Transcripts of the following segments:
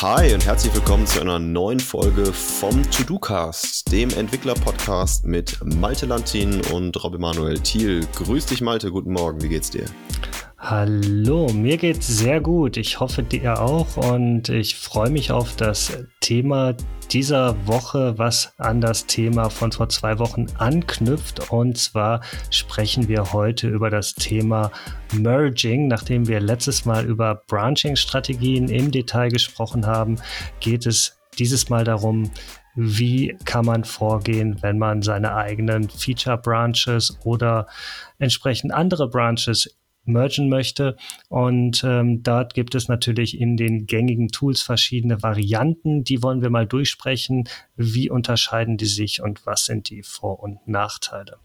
Hi und herzlich willkommen zu einer neuen Folge vom To-Do-Cast, dem Entwickler-Podcast mit Malte Lantin und Rob Emanuel Thiel. Grüß dich, Malte. Guten Morgen. Wie geht's dir? Hallo, mir geht's sehr gut. Ich hoffe, dir auch. Und ich freue mich auf das Thema dieser Woche, was an das Thema von vor zwei Wochen anknüpft. Und zwar sprechen wir heute über das Thema Merging. Nachdem wir letztes Mal über Branching-Strategien im Detail gesprochen haben, geht es dieses Mal darum, wie kann man vorgehen, wenn man seine eigenen Feature Branches oder entsprechend andere Branches mergen möchte. Und ähm, dort gibt es natürlich in den gängigen Tools verschiedene Varianten. Die wollen wir mal durchsprechen. Wie unterscheiden die sich und was sind die Vor- und Nachteile?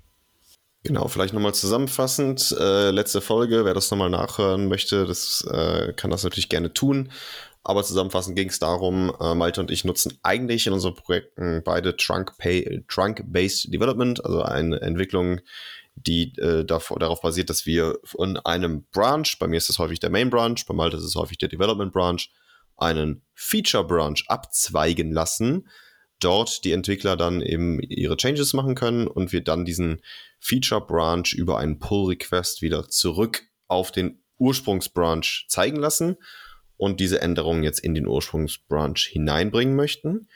Genau, vielleicht nochmal zusammenfassend. Äh, letzte Folge, wer das nochmal nachhören möchte, das äh, kann das natürlich gerne tun. Aber zusammenfassend ging es darum, äh, Malte und ich nutzen eigentlich in unseren Projekten beide Trunk-Based Trunk Development, also eine Entwicklung, die äh, davor, darauf basiert, dass wir in einem Branch, bei mir ist das häufig der Main Branch, bei Malte ist es häufig der Development Branch, einen Feature Branch abzweigen lassen, dort die Entwickler dann eben ihre Changes machen können und wir dann diesen Feature Branch über einen Pull Request wieder zurück auf den Ursprungsbranch zeigen lassen und diese Änderungen jetzt in den Ursprungsbranch hineinbringen möchten.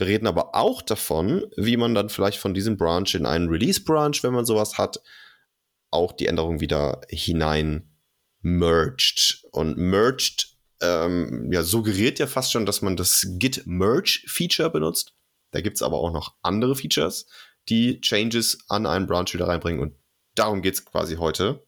Wir reden aber auch davon, wie man dann vielleicht von diesem Branch in einen Release-Branch, wenn man sowas hat, auch die Änderung wieder hinein merged. Und merged ähm, ja, suggeriert ja fast schon, dass man das Git Merge Feature benutzt. Da gibt es aber auch noch andere Features, die Changes an einen Branch wieder reinbringen. Und darum geht es quasi heute.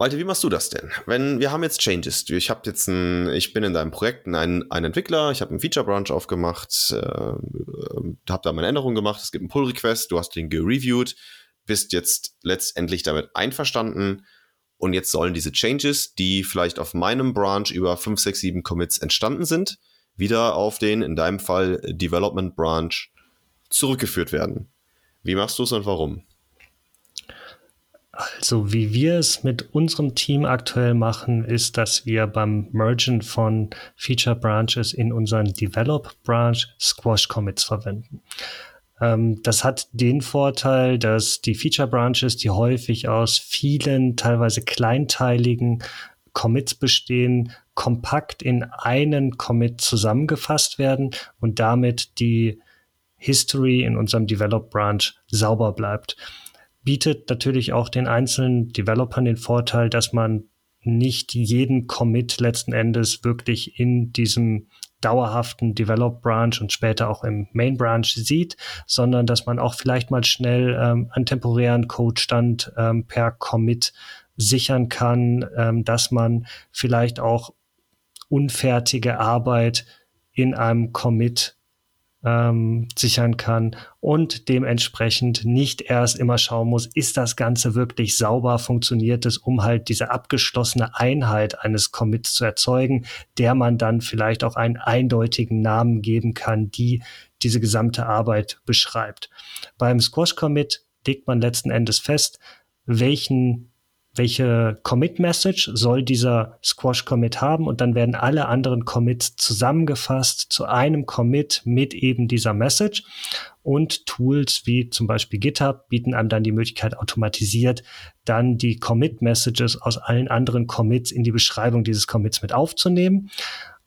Malte, wie machst du das denn? Wenn wir haben jetzt Changes, ich habe jetzt ein, ich bin in deinem Projekt ein, ein Entwickler, ich habe einen Feature Branch aufgemacht, äh, habe da meine Änderungen gemacht, es gibt einen Pull Request, du hast den gereviewt, bist jetzt letztendlich damit einverstanden und jetzt sollen diese Changes, die vielleicht auf meinem Branch über 5, 6, 7 Commits entstanden sind, wieder auf den, in deinem Fall, Development Branch zurückgeführt werden. Wie machst du es und warum? Also wie wir es mit unserem Team aktuell machen, ist, dass wir beim Mergen von Feature Branches in unseren Develop Branch Squash Commits verwenden. Ähm, das hat den Vorteil, dass die Feature Branches, die häufig aus vielen, teilweise kleinteiligen Commits bestehen, kompakt in einen Commit zusammengefasst werden und damit die History in unserem Develop Branch sauber bleibt bietet natürlich auch den einzelnen Developern den Vorteil, dass man nicht jeden Commit letzten Endes wirklich in diesem dauerhaften Develop Branch und später auch im Main Branch sieht, sondern dass man auch vielleicht mal schnell ähm, einen temporären Codestand ähm, per Commit sichern kann, ähm, dass man vielleicht auch unfertige Arbeit in einem Commit ähm, sichern kann und dementsprechend nicht erst immer schauen muss, ist das Ganze wirklich sauber, funktioniert es, um halt diese abgeschlossene Einheit eines Commits zu erzeugen, der man dann vielleicht auch einen eindeutigen Namen geben kann, die diese gesamte Arbeit beschreibt. Beim Squash Commit legt man letzten Endes fest, welchen welche Commit-Message soll dieser Squash-Commit haben und dann werden alle anderen Commits zusammengefasst zu einem Commit mit eben dieser Message und Tools wie zum Beispiel GitHub bieten einem dann die Möglichkeit automatisiert dann die Commit-Messages aus allen anderen Commits in die Beschreibung dieses Commits mit aufzunehmen.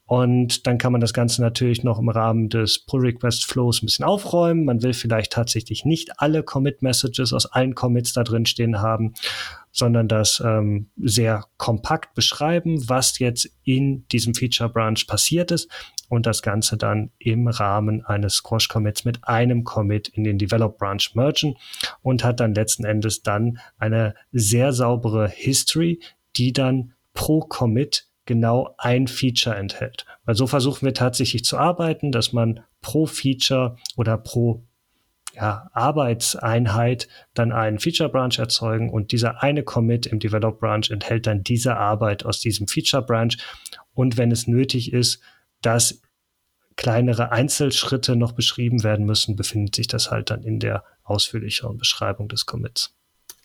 Und dann kann man das Ganze natürlich noch im Rahmen des Pull-Request-Flows ein bisschen aufräumen. Man will vielleicht tatsächlich nicht alle Commit-Messages aus allen Commits da drin stehen haben sondern das ähm, sehr kompakt beschreiben, was jetzt in diesem Feature Branch passiert ist und das Ganze dann im Rahmen eines Squash Commits mit einem Commit in den Develop Branch mergen und hat dann letzten Endes dann eine sehr saubere History, die dann pro Commit genau ein Feature enthält. Weil so versuchen wir tatsächlich zu arbeiten, dass man pro Feature oder pro ja, Arbeitseinheit dann einen Feature Branch erzeugen und dieser eine Commit im Develop Branch enthält dann diese Arbeit aus diesem Feature Branch. Und wenn es nötig ist, dass kleinere Einzelschritte noch beschrieben werden müssen, befindet sich das halt dann in der ausführlicheren Beschreibung des Commits.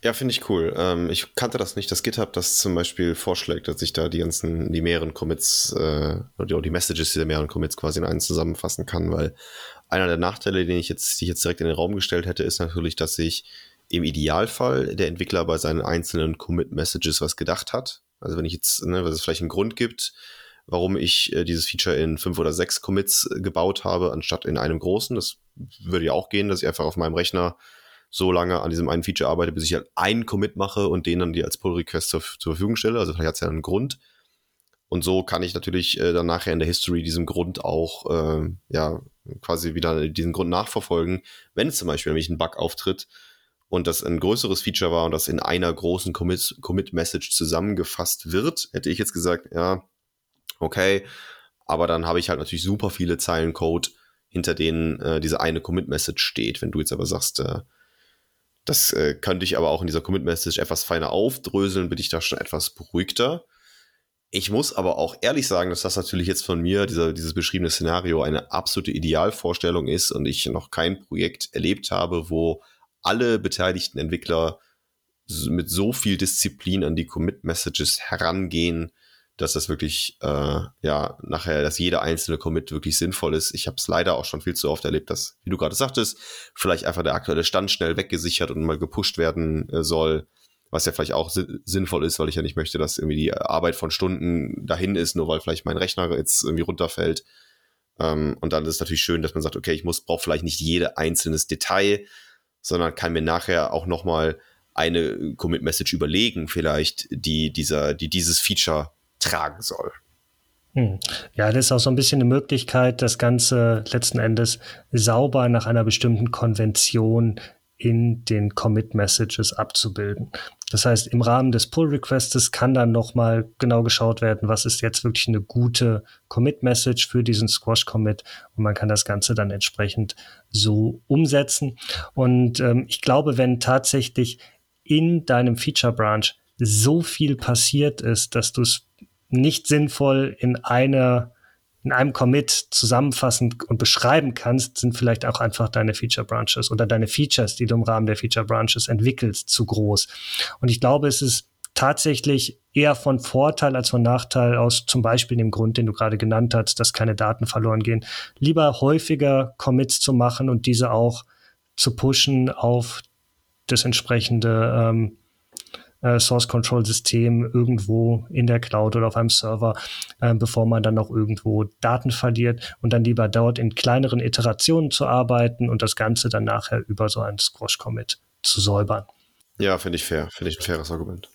Ja, finde ich cool. Ähm, ich kannte das nicht, dass GitHub das zum Beispiel vorschlägt, dass ich da die ganzen, die mehreren Commits äh, oder die Messages dieser mehreren Commits quasi in einen zusammenfassen kann, weil einer der Nachteile, den ich jetzt, die ich jetzt direkt in den Raum gestellt hätte, ist natürlich, dass sich im Idealfall der Entwickler bei seinen einzelnen Commit-Messages was gedacht hat. Also wenn ich jetzt, ne, was es vielleicht einen Grund gibt, warum ich äh, dieses Feature in fünf oder sechs Commits äh, gebaut habe, anstatt in einem großen. Das würde ja auch gehen, dass ich einfach auf meinem Rechner so lange an diesem einen Feature arbeite, bis ich halt einen Commit mache und den dann dir als Pull-Request zur, zur, Verfügung stelle. Also vielleicht hat es ja einen Grund. Und so kann ich natürlich äh, dann nachher in der History diesem Grund auch äh, ja quasi wieder diesen Grund nachverfolgen, wenn zum Beispiel nämlich ein Bug auftritt und das ein größeres Feature war und das in einer großen Commit-Message Commit zusammengefasst wird, hätte ich jetzt gesagt, ja, okay, aber dann habe ich halt natürlich super viele Zeilen Code, hinter denen äh, diese eine Commit-Message steht. Wenn du jetzt aber sagst, äh, das äh, könnte ich aber auch in dieser Commit-Message etwas feiner aufdröseln, bin ich da schon etwas beruhigter. Ich muss aber auch ehrlich sagen, dass das natürlich jetzt von mir, dieser, dieses beschriebene Szenario, eine absolute Idealvorstellung ist und ich noch kein Projekt erlebt habe, wo alle beteiligten Entwickler mit so viel Disziplin an die Commit-Messages herangehen, dass das wirklich, äh, ja, nachher, dass jeder einzelne Commit wirklich sinnvoll ist. Ich habe es leider auch schon viel zu oft erlebt, dass, wie du gerade sagtest, vielleicht einfach der aktuelle Stand schnell weggesichert und mal gepusht werden äh, soll, was ja vielleicht auch si sinnvoll ist, weil ich ja nicht möchte, dass irgendwie die Arbeit von Stunden dahin ist, nur weil vielleicht mein Rechner jetzt irgendwie runterfällt. Ähm, und dann ist es natürlich schön, dass man sagt, okay, ich muss brauche vielleicht nicht jede einzelnes Detail, sondern kann mir nachher auch noch mal eine Commit-Message überlegen, vielleicht, die dieser, die dieses Feature tragen soll. Hm. Ja, das ist auch so ein bisschen eine Möglichkeit, das Ganze letzten Endes sauber nach einer bestimmten Konvention in den Commit Messages abzubilden. Das heißt, im Rahmen des Pull Requests kann dann nochmal genau geschaut werden, was ist jetzt wirklich eine gute Commit Message für diesen Squash Commit und man kann das Ganze dann entsprechend so umsetzen. Und ähm, ich glaube, wenn tatsächlich in deinem Feature Branch so viel passiert ist, dass du es nicht sinnvoll in einer in einem Commit zusammenfassen und beschreiben kannst, sind vielleicht auch einfach deine Feature Branches oder deine Features, die du im Rahmen der Feature Branches entwickelst, zu groß. Und ich glaube, es ist tatsächlich eher von Vorteil als von Nachteil aus zum Beispiel dem Grund, den du gerade genannt hast, dass keine Daten verloren gehen, lieber häufiger Commits zu machen und diese auch zu pushen auf das entsprechende ähm, äh, Source Control System irgendwo in der Cloud oder auf einem Server, äh, bevor man dann noch irgendwo Daten verliert und dann lieber dort in kleineren Iterationen zu arbeiten und das Ganze dann nachher über so ein Squash Commit zu säubern. Ja, finde ich fair, finde ich ein faires Argument.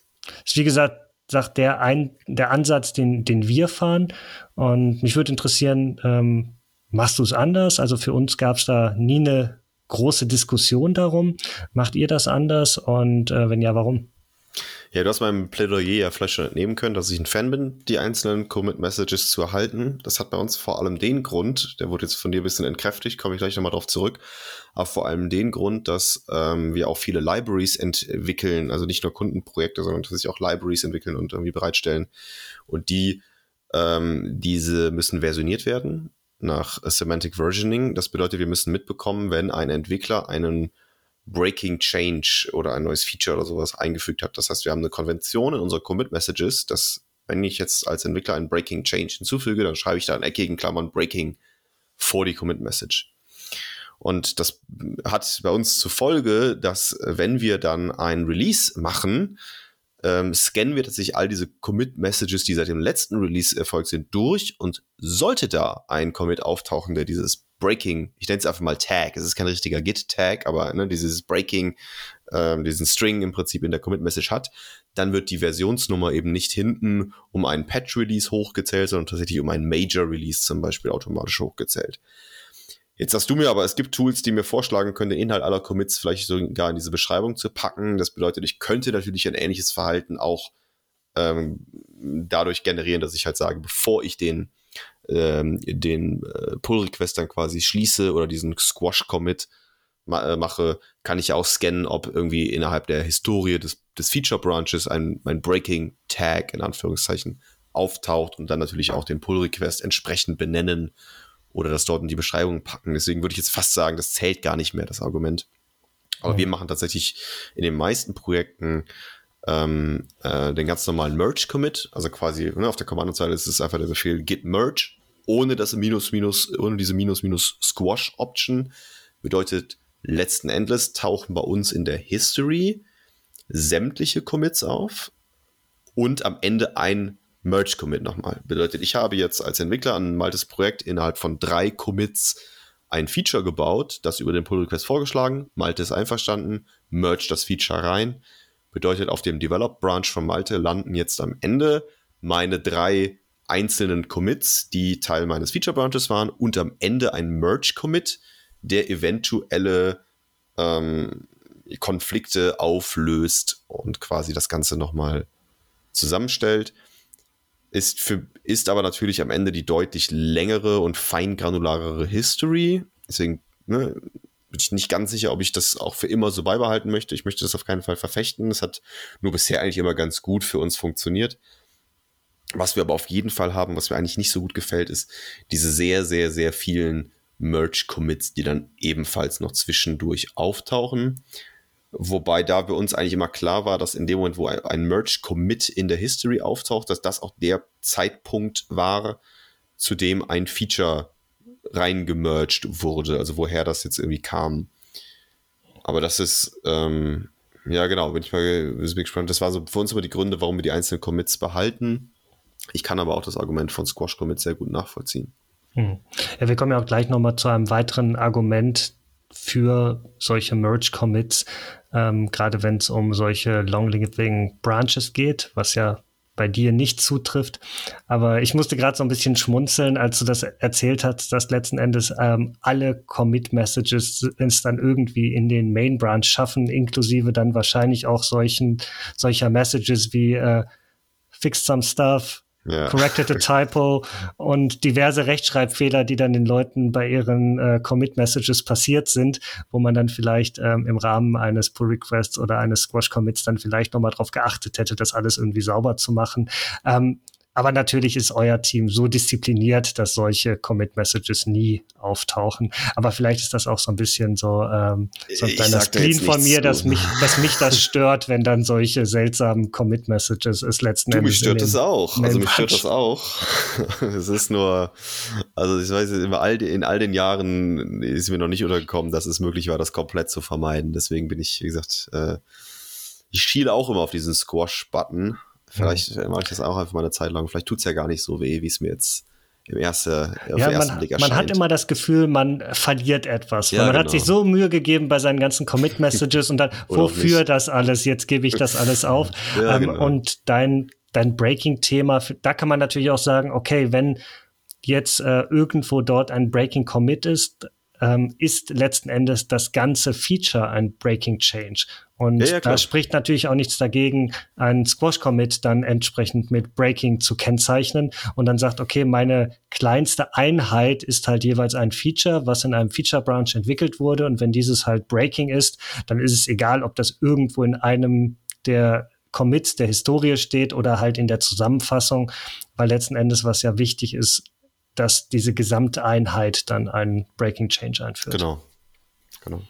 Ist wie gesagt, sagt der ein, der Ansatz, den, den wir fahren. Und mich würde interessieren, ähm, machst du es anders? Also für uns gab es da nie eine große Diskussion darum. Macht ihr das anders? Und äh, wenn ja, warum? Ja, du hast meinem Plädoyer ja vielleicht schon entnehmen können, dass ich ein Fan bin, die einzelnen Commit-Messages zu erhalten. Das hat bei uns vor allem den Grund, der wurde jetzt von dir ein bisschen entkräftigt, komme ich gleich nochmal drauf zurück, aber vor allem den Grund, dass ähm, wir auch viele Libraries entwickeln, also nicht nur Kundenprojekte, sondern tatsächlich auch Libraries entwickeln und irgendwie bereitstellen. Und die, ähm, diese müssen versioniert werden nach Semantic Versioning. Das bedeutet, wir müssen mitbekommen, wenn ein Entwickler einen Breaking Change oder ein neues Feature oder sowas eingefügt hat. Das heißt, wir haben eine Konvention in unsere Commit Messages, dass wenn ich jetzt als Entwickler einen Breaking Change hinzufüge, dann schreibe ich da in eckigen Klammern Breaking vor die Commit Message. Und das hat bei uns zur Folge, dass wenn wir dann ein Release machen, ähm, scannen wir tatsächlich all diese Commit-Messages, die seit dem letzten Release erfolgt sind, durch und sollte da ein Commit auftauchen, der dieses Breaking, ich nenne es einfach mal Tag, es ist kein richtiger Git-Tag, aber ne, dieses Breaking, ähm, diesen String im Prinzip in der Commit-Message hat, dann wird die Versionsnummer eben nicht hinten um einen Patch-Release hochgezählt, sondern tatsächlich um einen Major-Release zum Beispiel automatisch hochgezählt. Jetzt sagst du mir aber, es gibt Tools, die mir vorschlagen können, den Inhalt aller Commits vielleicht sogar in diese Beschreibung zu packen. Das bedeutet, ich könnte natürlich ein ähnliches Verhalten auch ähm, dadurch generieren, dass ich halt sage, bevor ich den, ähm, den äh, Pull-Request dann quasi schließe oder diesen Squash-Commit ma äh, mache, kann ich auch scannen, ob irgendwie innerhalb der Historie des, des Feature-Branches ein, ein Breaking-Tag in Anführungszeichen auftaucht und dann natürlich auch den Pull-Request entsprechend benennen oder das dort in die Beschreibung packen. Deswegen würde ich jetzt fast sagen, das zählt gar nicht mehr, das Argument. Aber mhm. wir machen tatsächlich in den meisten Projekten ähm, äh, den ganz normalen Merge-Commit. Also quasi ne, auf der Kommandozeile ist es einfach der Befehl git merge, ohne das Minus, Minus, ohne diese Minus, Minus Squash-Option. Bedeutet, letzten Endes tauchen bei uns in der History sämtliche Commits auf und am Ende ein Merge-Commit nochmal. Bedeutet, ich habe jetzt als Entwickler an ein altes Projekt innerhalb von drei Commits ein Feature gebaut, das über den Pull Request vorgeschlagen, Malte ist einverstanden, merge das Feature rein. Bedeutet, auf dem Develop Branch von Malte landen jetzt am Ende meine drei einzelnen Commits, die Teil meines Feature Branches waren und am Ende ein Merge Commit, der eventuelle ähm, Konflikte auflöst und quasi das Ganze nochmal zusammenstellt. Ist, für, ist aber natürlich am Ende die deutlich längere und feingranularere History. Deswegen ne, bin ich nicht ganz sicher, ob ich das auch für immer so beibehalten möchte. Ich möchte das auf keinen Fall verfechten. Es hat nur bisher eigentlich immer ganz gut für uns funktioniert. Was wir aber auf jeden Fall haben, was mir eigentlich nicht so gut gefällt, ist diese sehr, sehr, sehr vielen Merge-Commits, die dann ebenfalls noch zwischendurch auftauchen. Wobei da bei uns eigentlich immer klar war, dass in dem Moment, wo ein Merge-Commit in der History auftaucht, dass das auch der Zeitpunkt war, zu dem ein Feature reingemerged wurde, also woher das jetzt irgendwie kam. Aber das ist, ähm, ja genau, bin ich mal bin gespannt. Das war so für uns immer die Gründe, warum wir die einzelnen Commits behalten. Ich kann aber auch das Argument von Squash Commits sehr gut nachvollziehen. Hm. Ja, wir kommen ja auch gleich nochmal zu einem weiteren Argument für solche Merge-Commits, ähm, gerade wenn es um solche Long-Living Branches geht, was ja bei dir nicht zutrifft. Aber ich musste gerade so ein bisschen schmunzeln, als du das erzählt hast, dass letzten Endes ähm, alle Commit-Messages es dann irgendwie in den Main-Branch schaffen, inklusive dann wahrscheinlich auch solchen, solcher Messages wie äh, Fix some stuff, ja. corrected a typo und diverse Rechtschreibfehler, die dann den Leuten bei ihren äh, Commit-Messages passiert sind, wo man dann vielleicht ähm, im Rahmen eines Pull-Requests oder eines Squash-Commits dann vielleicht nochmal drauf geachtet hätte, das alles irgendwie sauber zu machen. Ähm, aber natürlich ist euer Team so diszipliniert, dass solche Commit-Messages nie auftauchen. Aber vielleicht ist das auch so ein bisschen so, ähm, so ein kleiner Spleen von mir, dass mich, dass mich das stört, wenn dann solche seltsamen Commit-Messages es letzten du, Endes. Mich stört das auch. Also mich stört das auch. es ist nur, also ich weiß, in all, in all den Jahren ist mir noch nicht untergekommen, dass es möglich war, das komplett zu vermeiden. Deswegen bin ich, wie gesagt, äh, ich schiele auch immer auf diesen Squash-Button Vielleicht ja. mache ich das auch einfach mal eine Zeit lang. Vielleicht tut es ja gar nicht so weh, wie es mir jetzt im erste, ja, ersten man, Blick erscheint. Man hat immer das Gefühl, man verliert etwas. Ja, man genau. hat sich so Mühe gegeben bei seinen ganzen Commit-Messages und dann, wofür das alles? Jetzt gebe ich das alles auf. ja, ähm, genau. Und dein, dein Breaking-Thema, da kann man natürlich auch sagen, okay, wenn jetzt äh, irgendwo dort ein Breaking Commit ist, ähm, ist letzten Endes das ganze Feature ein Breaking Change. Und ja, ja, da spricht natürlich auch nichts dagegen, einen Squash-Commit dann entsprechend mit Breaking zu kennzeichnen und dann sagt, okay, meine kleinste Einheit ist halt jeweils ein Feature, was in einem Feature-Branch entwickelt wurde. Und wenn dieses halt Breaking ist, dann ist es egal, ob das irgendwo in einem der Commits der Historie steht oder halt in der Zusammenfassung, weil letzten Endes, was ja wichtig ist, dass diese Gesamteinheit dann einen Breaking Change einführt. Genau. Genau.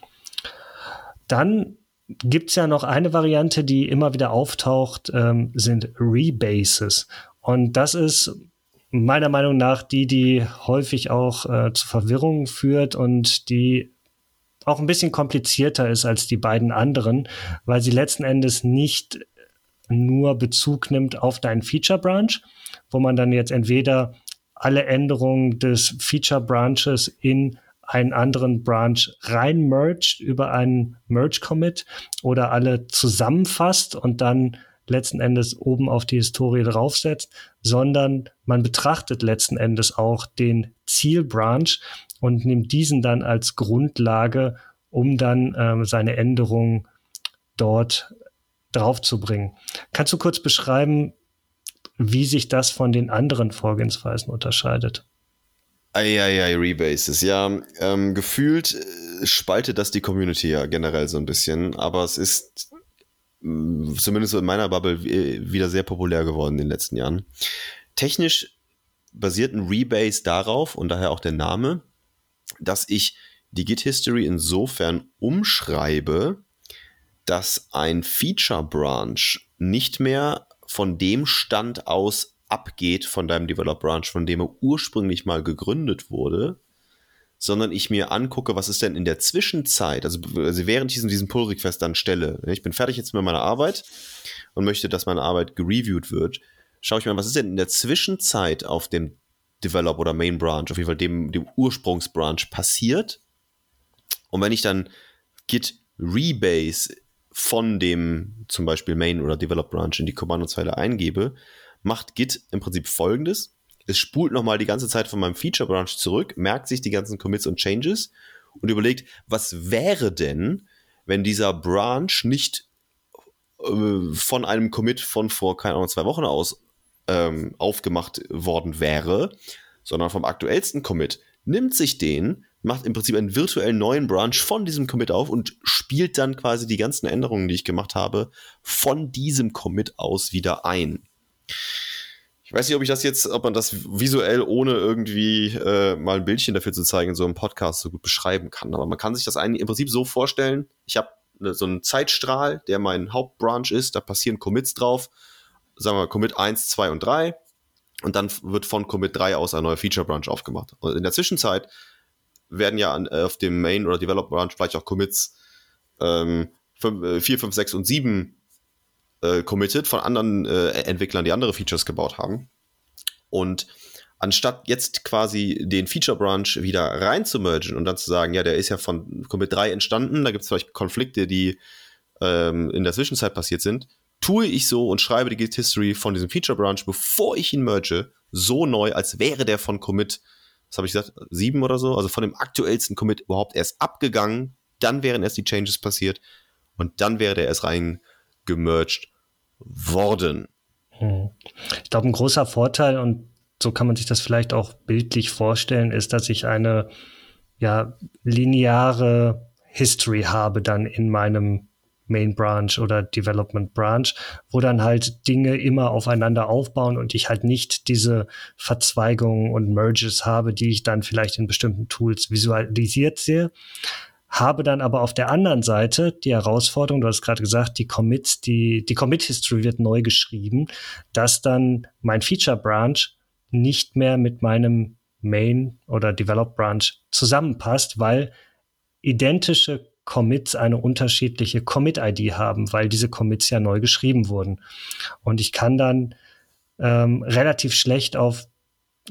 Dann gibt es ja noch eine Variante, die immer wieder auftaucht, ähm, sind Rebases. Und das ist meiner Meinung nach die, die häufig auch äh, zu Verwirrung führt und die auch ein bisschen komplizierter ist als die beiden anderen, weil sie letzten Endes nicht nur Bezug nimmt auf deinen Feature Branch, wo man dann jetzt entweder alle Änderungen des Feature Branches in einen anderen Branch rein merged über einen Merge Commit oder alle zusammenfasst und dann letzten Endes oben auf die Historie draufsetzt, sondern man betrachtet letzten Endes auch den Zielbranch und nimmt diesen dann als Grundlage, um dann ähm, seine Änderungen dort draufzubringen. Kannst du kurz beschreiben, wie sich das von den anderen Vorgehensweisen unterscheidet. Eieiei, Rebases. Ja, ähm, gefühlt äh, spaltet das die Community ja generell so ein bisschen, aber es ist mh, zumindest in meiner Bubble wieder sehr populär geworden in den letzten Jahren. Technisch basiert ein Rebase darauf und daher auch der Name, dass ich die Git-History insofern umschreibe, dass ein Feature-Branch nicht mehr von dem Stand aus abgeht von deinem Develop-Branch, von dem er ursprünglich mal gegründet wurde, sondern ich mir angucke, was ist denn in der Zwischenzeit, also, also während ich diesen, diesen Pull-Request dann stelle, ich bin fertig jetzt mit meiner Arbeit und möchte, dass meine Arbeit gereviewt wird, schaue ich mir an, was ist denn in der Zwischenzeit auf dem Develop oder Main Branch, auf jeden Fall dem, dem Ursprungsbranch passiert. Und wenn ich dann git rebase von dem zum Beispiel Main oder Develop Branch in die Kommandozeile eingebe, macht Git im Prinzip folgendes. Es spult nochmal die ganze Zeit von meinem Feature Branch zurück, merkt sich die ganzen Commits und Changes und überlegt, was wäre denn, wenn dieser Branch nicht äh, von einem Commit von vor, keine Ahnung, zwei Wochen aus ähm, aufgemacht worden wäre, sondern vom aktuellsten Commit, nimmt sich den, macht im Prinzip einen virtuellen neuen Branch von diesem Commit auf und spielt dann quasi die ganzen Änderungen, die ich gemacht habe, von diesem Commit aus wieder ein. Ich weiß nicht, ob ich das jetzt, ob man das visuell ohne irgendwie äh, mal ein Bildchen dafür zu zeigen in so einem Podcast so gut beschreiben kann. Aber man kann sich das eigentlich im Prinzip so vorstellen. Ich habe ne, so einen Zeitstrahl, der mein Hauptbranch ist. Da passieren Commits drauf. Sagen wir Commit 1, 2 und 3. Und dann wird von Commit 3 aus ein neuer Feature Branch aufgemacht. Und in der Zwischenzeit werden ja an, äh, auf dem Main oder Develop Branch vielleicht auch Commits ähm, 5, 4, 5, 6 und 7 äh, committed von anderen äh, Entwicklern, die andere Features gebaut haben. Und anstatt jetzt quasi den Feature Branch wieder rein zu mergen und dann zu sagen, ja, der ist ja von Commit 3 entstanden, da gibt es vielleicht Konflikte, die ähm, in der Zwischenzeit passiert sind, tue ich so und schreibe die Git History von diesem Feature Branch, bevor ich ihn merge, so neu, als wäre der von Commit, was habe ich gesagt, 7 oder so, also von dem aktuellsten Commit überhaupt erst abgegangen, dann wären erst die Changes passiert und dann wäre der erst reingemerged worden. Hm. Ich glaube, ein großer Vorteil, und so kann man sich das vielleicht auch bildlich vorstellen, ist, dass ich eine ja, lineare History habe dann in meinem Main Branch oder Development Branch, wo dann halt Dinge immer aufeinander aufbauen und ich halt nicht diese Verzweigungen und Merges habe, die ich dann vielleicht in bestimmten Tools visualisiert sehe, habe dann aber auf der anderen Seite die Herausforderung, du hast gerade gesagt, die Commits, die, die Commit-History wird neu geschrieben, dass dann mein Feature-Branch nicht mehr mit meinem Main oder Develop Branch zusammenpasst, weil identische Commits eine unterschiedliche Commit-ID haben, weil diese Commits ja neu geschrieben wurden. Und ich kann dann ähm, relativ schlecht auf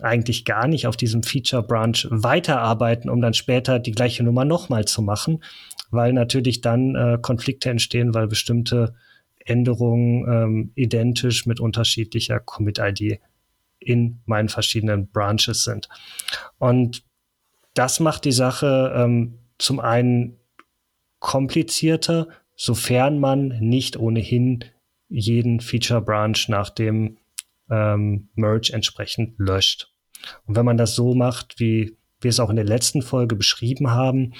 eigentlich gar nicht auf diesem Feature Branch weiterarbeiten, um dann später die gleiche Nummer nochmal zu machen, weil natürlich dann äh, Konflikte entstehen, weil bestimmte Änderungen ähm, identisch mit unterschiedlicher Commit-ID in meinen verschiedenen Branches sind. Und das macht die Sache ähm, zum einen komplizierter, sofern man nicht ohnehin jeden Feature Branch nach dem ähm, Merge entsprechend löscht. Und wenn man das so macht, wie wir es auch in der letzten Folge beschrieben haben,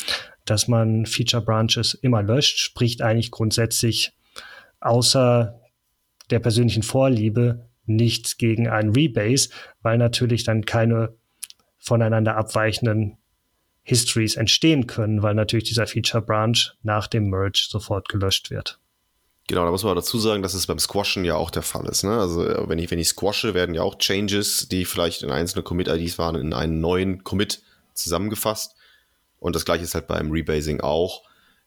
dass man Feature Branches immer löscht, spricht eigentlich grundsätzlich außer der persönlichen Vorliebe nichts gegen einen Rebase, weil natürlich dann keine voneinander abweichenden Histories entstehen können, weil natürlich dieser Feature Branch nach dem Merge sofort gelöscht wird. Genau, da muss man dazu sagen, dass es beim Squashen ja auch der Fall ist. Ne? Also äh, wenn ich, wenn ich squashe, werden ja auch Changes, die vielleicht in einzelne Commit-IDs waren, in einen neuen Commit zusammengefasst. Und das gleiche ist halt beim Rebasing auch.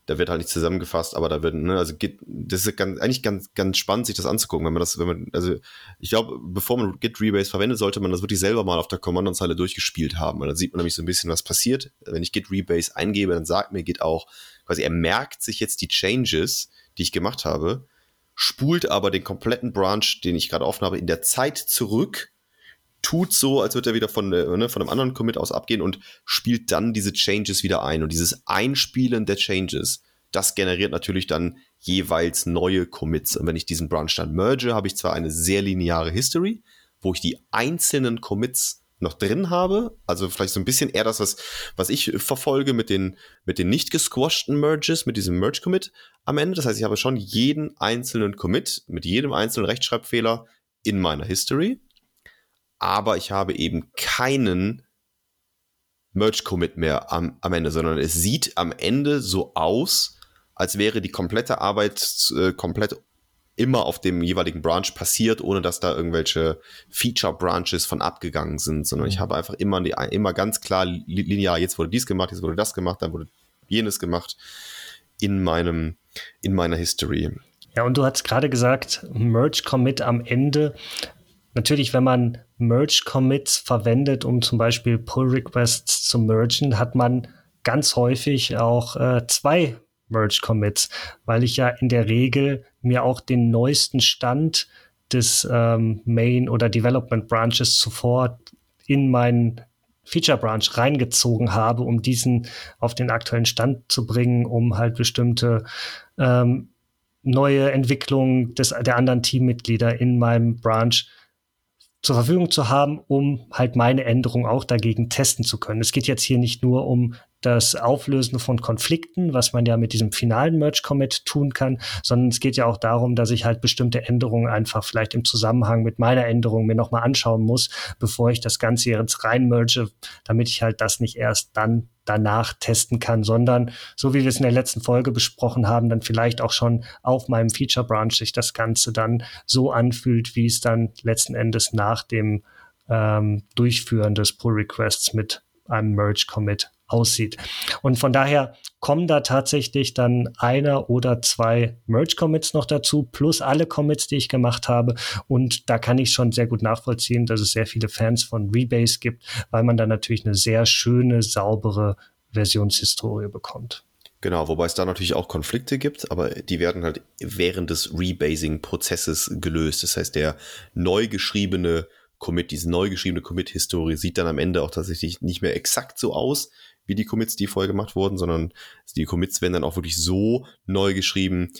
Da wird halt nicht zusammengefasst, aber da wird, ne, also Git, das ist ganz, eigentlich ganz, ganz spannend, sich das anzugucken, wenn man das, wenn man, also ich glaube, bevor man Git Rebase verwendet, sollte man das wirklich selber mal auf der Kommandozeile durchgespielt haben. Und dann sieht man nämlich so ein bisschen, was passiert. Wenn ich Git Rebase eingebe, dann sagt mir Git auch, quasi er merkt sich jetzt die Changes, die ich gemacht habe, spult aber den kompletten Branch, den ich gerade offen habe, in der Zeit zurück, tut so, als würde er wieder von, ne, von einem anderen Commit aus abgehen und spielt dann diese Changes wieder ein. Und dieses Einspielen der Changes, das generiert natürlich dann jeweils neue Commits. Und wenn ich diesen Branch dann merge, habe ich zwar eine sehr lineare History, wo ich die einzelnen Commits noch drin habe. Also vielleicht so ein bisschen eher das, was, was ich verfolge mit den, mit den nicht gesquashten Merges, mit diesem Merge-Commit am Ende. Das heißt, ich habe schon jeden einzelnen Commit mit jedem einzelnen Rechtschreibfehler in meiner History. Aber ich habe eben keinen Merge-Commit mehr am, am Ende, sondern es sieht am Ende so aus, als wäre die komplette Arbeit äh, komplett immer auf dem jeweiligen Branch passiert, ohne dass da irgendwelche Feature-Branches von abgegangen sind, sondern ich mhm. habe einfach immer, die, immer ganz klar linear, jetzt wurde dies gemacht, jetzt wurde das gemacht, dann wurde jenes gemacht in meinem, in meiner History. Ja, und du hast gerade gesagt, Merge-Commit am Ende. Natürlich, wenn man Merge-Commits verwendet, um zum Beispiel Pull-Requests zu mergen, hat man ganz häufig auch äh, zwei Merge-Commits, weil ich ja in der Regel mir auch den neuesten Stand des ähm, Main- oder Development Branches zuvor in meinen Feature Branch reingezogen habe, um diesen auf den aktuellen Stand zu bringen, um halt bestimmte ähm, neue Entwicklungen des, der anderen Teammitglieder in meinem Branch zur Verfügung zu haben, um halt meine Änderung auch dagegen testen zu können. Es geht jetzt hier nicht nur um das Auflösen von Konflikten, was man ja mit diesem finalen Merge-Commit tun kann, sondern es geht ja auch darum, dass ich halt bestimmte Änderungen einfach vielleicht im Zusammenhang mit meiner Änderung mir nochmal anschauen muss, bevor ich das Ganze jetzt rein merge, damit ich halt das nicht erst dann danach testen kann, sondern so wie wir es in der letzten Folge besprochen haben, dann vielleicht auch schon auf meinem Feature Branch sich das Ganze dann so anfühlt, wie es dann letzten Endes nach dem ähm, Durchführen des Pull Requests mit einem Merge Commit aussieht. Und von daher kommen da tatsächlich dann einer oder zwei Merge-Commits noch dazu, plus alle Commits, die ich gemacht habe. Und da kann ich schon sehr gut nachvollziehen, dass es sehr viele Fans von Rebase gibt, weil man dann natürlich eine sehr schöne, saubere Versionshistorie bekommt. Genau, wobei es da natürlich auch Konflikte gibt, aber die werden halt während des Rebasing-Prozesses gelöst. Das heißt, der neu geschriebene Commit, diese neu geschriebene Commit-Historie sieht dann am Ende auch tatsächlich nicht mehr exakt so aus, wie die Commits, die vorher gemacht wurden, sondern die Commits werden dann auch wirklich so neu geschrieben,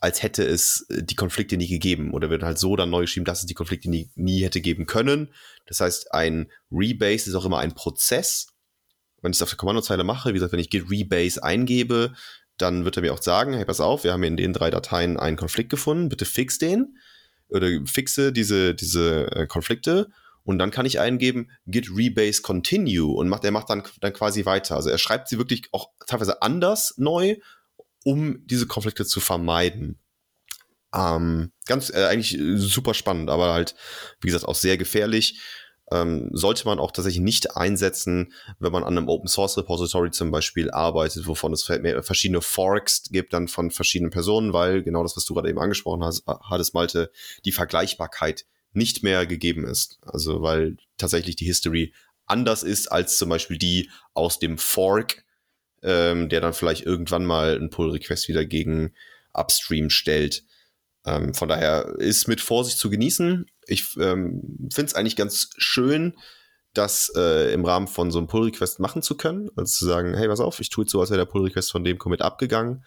als hätte es äh, die Konflikte nie gegeben oder wird halt so dann neu geschrieben, dass es die Konflikte nie, nie hätte geben können. Das heißt, ein Rebase ist auch immer ein Prozess. Wenn ich es auf der Kommandozeile mache, wie gesagt, wenn ich git rebase eingebe, dann wird er mir auch sagen, hey, pass auf, wir haben in den drei Dateien einen Konflikt gefunden, bitte fix den oder fixe diese, diese äh, Konflikte und dann kann ich eingeben git rebase continue und macht, er macht dann, dann quasi weiter. Also er schreibt sie wirklich auch teilweise anders neu, um diese Konflikte zu vermeiden. Ähm, ganz, äh, eigentlich super spannend, aber halt, wie gesagt, auch sehr gefährlich. Ähm, sollte man auch tatsächlich nicht einsetzen, wenn man an einem Open Source Repository zum Beispiel arbeitet, wovon es verschiedene Forks gibt, dann von verschiedenen Personen, weil genau das, was du gerade eben angesprochen hast, hattest, Malte, die Vergleichbarkeit nicht mehr gegeben ist. Also weil tatsächlich die History anders ist als zum Beispiel die aus dem Fork, ähm, der dann vielleicht irgendwann mal einen Pull-Request wieder gegen Upstream stellt. Ähm, von daher ist mit Vorsicht zu genießen. Ich ähm, finde es eigentlich ganz schön, das äh, im Rahmen von so einem Pull-Request machen zu können. Also zu sagen, hey, pass auf, ich tue jetzt so, als wäre der Pull-Request von dem Commit abgegangen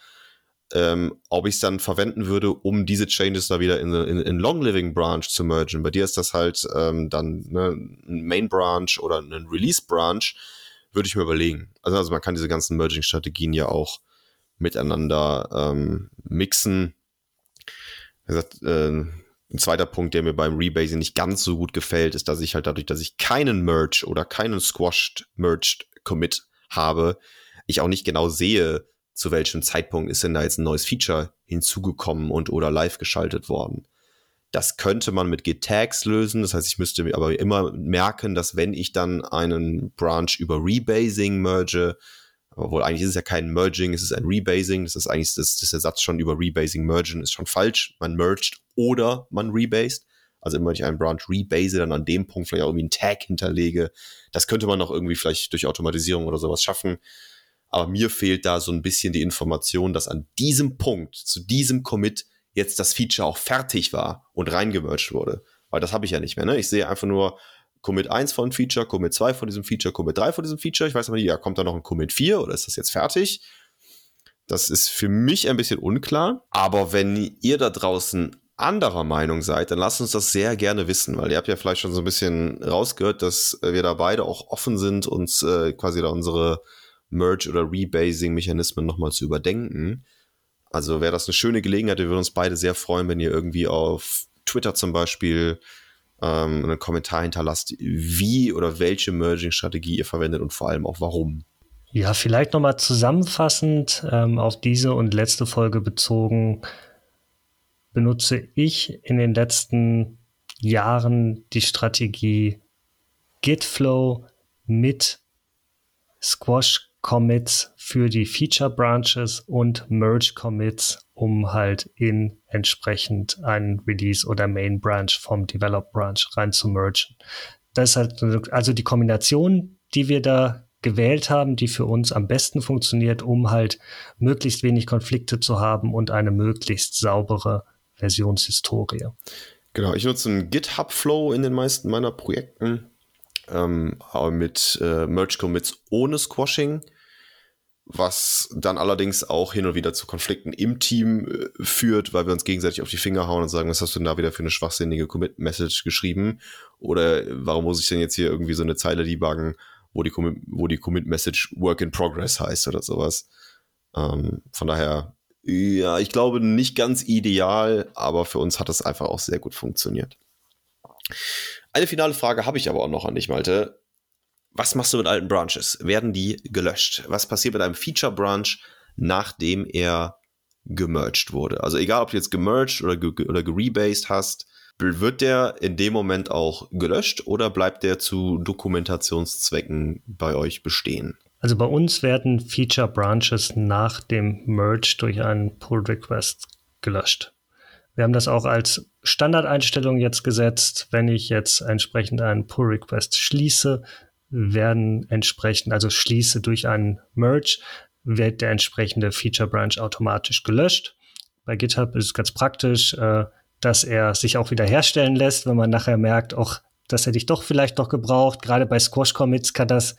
ähm, ob ich es dann verwenden würde, um diese Changes da wieder in, in, in Long Living Branch zu mergen. Bei dir ist das halt ähm, dann ne, ein Main Branch oder ein Release Branch, würde ich mir überlegen. Also, also man kann diese ganzen Merging-Strategien ja auch miteinander ähm, mixen. Wie gesagt, äh, ein zweiter Punkt, der mir beim Rebasing nicht ganz so gut gefällt, ist, dass ich halt dadurch, dass ich keinen Merge oder keinen Squashed Merged Commit habe, ich auch nicht genau sehe, zu welchem Zeitpunkt ist denn da jetzt ein neues Feature hinzugekommen und oder live geschaltet worden. Das könnte man mit Git-Tags lösen. Das heißt, ich müsste aber immer merken, dass wenn ich dann einen Branch über Rebasing merge, obwohl eigentlich ist es ja kein Merging, es ist ein Rebasing. Das ist eigentlich, das, das der Satz schon über Rebasing mergen ist schon falsch. Man merged oder man rebased. Also immer wenn ich einen Branch rebase, dann an dem Punkt vielleicht auch irgendwie einen Tag hinterlege. Das könnte man noch irgendwie vielleicht durch Automatisierung oder sowas schaffen. Aber mir fehlt da so ein bisschen die Information, dass an diesem Punkt, zu diesem Commit, jetzt das Feature auch fertig war und reingemerged wurde. Weil das habe ich ja nicht mehr. Ne? Ich sehe einfach nur Commit 1 von Feature, Commit 2 von diesem Feature, Commit 3 von diesem Feature. Ich weiß aber nicht, ja, kommt da noch ein Commit 4 oder ist das jetzt fertig? Das ist für mich ein bisschen unklar. Aber wenn ihr da draußen anderer Meinung seid, dann lasst uns das sehr gerne wissen, weil ihr habt ja vielleicht schon so ein bisschen rausgehört, dass wir da beide auch offen sind, uns äh, quasi da unsere Merge- oder Rebasing-Mechanismen nochmal zu überdenken. Also wäre das eine schöne Gelegenheit. Wir würden uns beide sehr freuen, wenn ihr irgendwie auf Twitter zum Beispiel ähm, einen Kommentar hinterlasst, wie oder welche Merging-Strategie ihr verwendet und vor allem auch warum. Ja, vielleicht nochmal zusammenfassend ähm, auf diese und letzte Folge bezogen, benutze ich in den letzten Jahren die Strategie Gitflow mit Squash Commits für die Feature Branches und Merge Commits, um halt in entsprechend einen Release oder Main Branch vom Develop Branch rein zu mergen. Das ist halt also die Kombination, die wir da gewählt haben, die für uns am besten funktioniert, um halt möglichst wenig Konflikte zu haben und eine möglichst saubere Versionshistorie. Genau, ich nutze einen GitHub-Flow in den meisten meiner Projekten ähm, mit äh, Merge-Commits ohne Squashing, was dann allerdings auch hin und wieder zu Konflikten im Team äh, führt, weil wir uns gegenseitig auf die Finger hauen und sagen, was hast du denn da wieder für eine schwachsinnige Commit-Message geschrieben? Oder warum muss ich denn jetzt hier irgendwie so eine Zeile debuggen, wo die, wo die Commit-Message Work in Progress heißt oder sowas? Ähm, von daher, ja, ich glaube nicht ganz ideal, aber für uns hat das einfach auch sehr gut funktioniert. Eine finale Frage habe ich aber auch noch an dich, Malte. Was machst du mit alten Branches? Werden die gelöscht? Was passiert mit einem Feature Branch, nachdem er gemerged wurde? Also egal, ob du jetzt gemerged oder, ge oder gerebased hast, wird der in dem Moment auch gelöscht oder bleibt der zu Dokumentationszwecken bei euch bestehen? Also bei uns werden Feature Branches nach dem Merge durch einen Pull Request gelöscht. Wir haben das auch als Standardeinstellung jetzt gesetzt. Wenn ich jetzt entsprechend einen Pull Request schließe, werden entsprechend, also schließe durch einen Merge, wird der entsprechende Feature Branch automatisch gelöscht. Bei GitHub ist es ganz praktisch, äh, dass er sich auch wieder herstellen lässt, wenn man nachher merkt, auch das hätte ich doch vielleicht noch gebraucht. Gerade bei Squash Commits kann das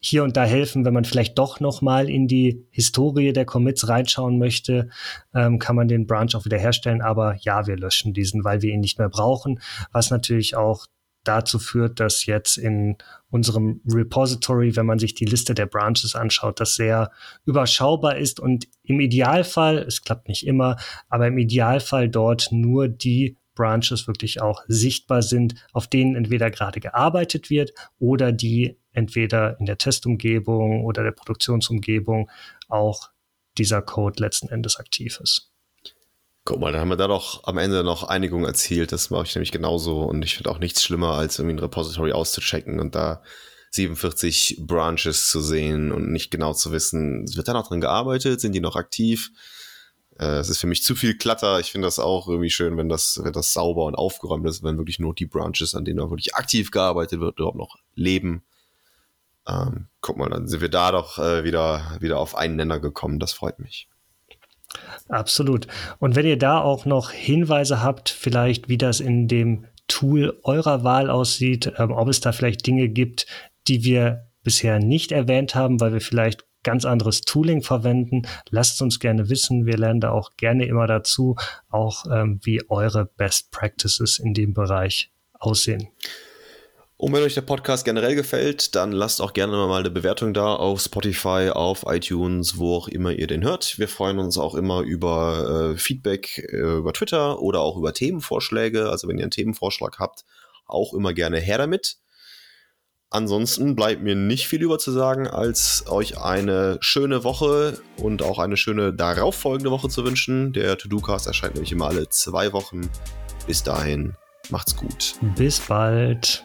hier und da helfen, wenn man vielleicht doch noch mal in die Historie der Commits reinschauen möchte, ähm, kann man den Branch auch wieder herstellen. Aber ja, wir löschen diesen, weil wir ihn nicht mehr brauchen, was natürlich auch dazu führt, dass jetzt in unserem Repository, wenn man sich die Liste der Branches anschaut, das sehr überschaubar ist und im Idealfall, es klappt nicht immer, aber im Idealfall dort nur die Branches wirklich auch sichtbar sind, auf denen entweder gerade gearbeitet wird oder die entweder in der Testumgebung oder der Produktionsumgebung auch dieser Code letzten Endes aktiv ist. Guck mal, dann haben wir da doch am Ende noch Einigung erzielt. Das mache ich nämlich genauso und ich finde auch nichts schlimmer, als irgendwie ein Repository auszuchecken und da 47 Branches zu sehen und nicht genau zu wissen, wird da noch drin gearbeitet, sind die noch aktiv? Äh, es ist für mich zu viel Klatter. Ich finde das auch irgendwie schön, wenn das, wenn das sauber und aufgeräumt ist, wenn wirklich nur die Branches, an denen auch wirklich aktiv gearbeitet wird, überhaupt noch leben. Ähm, guck mal, dann sind wir da doch äh, wieder, wieder auf einen Nenner gekommen. Das freut mich. Absolut. Und wenn ihr da auch noch Hinweise habt, vielleicht wie das in dem Tool eurer Wahl aussieht, ähm, ob es da vielleicht Dinge gibt, die wir bisher nicht erwähnt haben, weil wir vielleicht ganz anderes Tooling verwenden. Lasst uns gerne wissen. Wir lernen da auch gerne immer dazu, auch ähm, wie eure Best Practices in dem Bereich aussehen. Und wenn euch der Podcast generell gefällt, dann lasst auch gerne mal eine Bewertung da auf Spotify, auf iTunes, wo auch immer ihr den hört. Wir freuen uns auch immer über äh, Feedback äh, über Twitter oder auch über Themenvorschläge. Also wenn ihr einen Themenvorschlag habt, auch immer gerne her damit. Ansonsten bleibt mir nicht viel über zu sagen, als euch eine schöne Woche und auch eine schöne darauffolgende Woche zu wünschen. Der To-Do-Cast erscheint nämlich immer alle zwei Wochen. Bis dahin, macht's gut. Bis bald.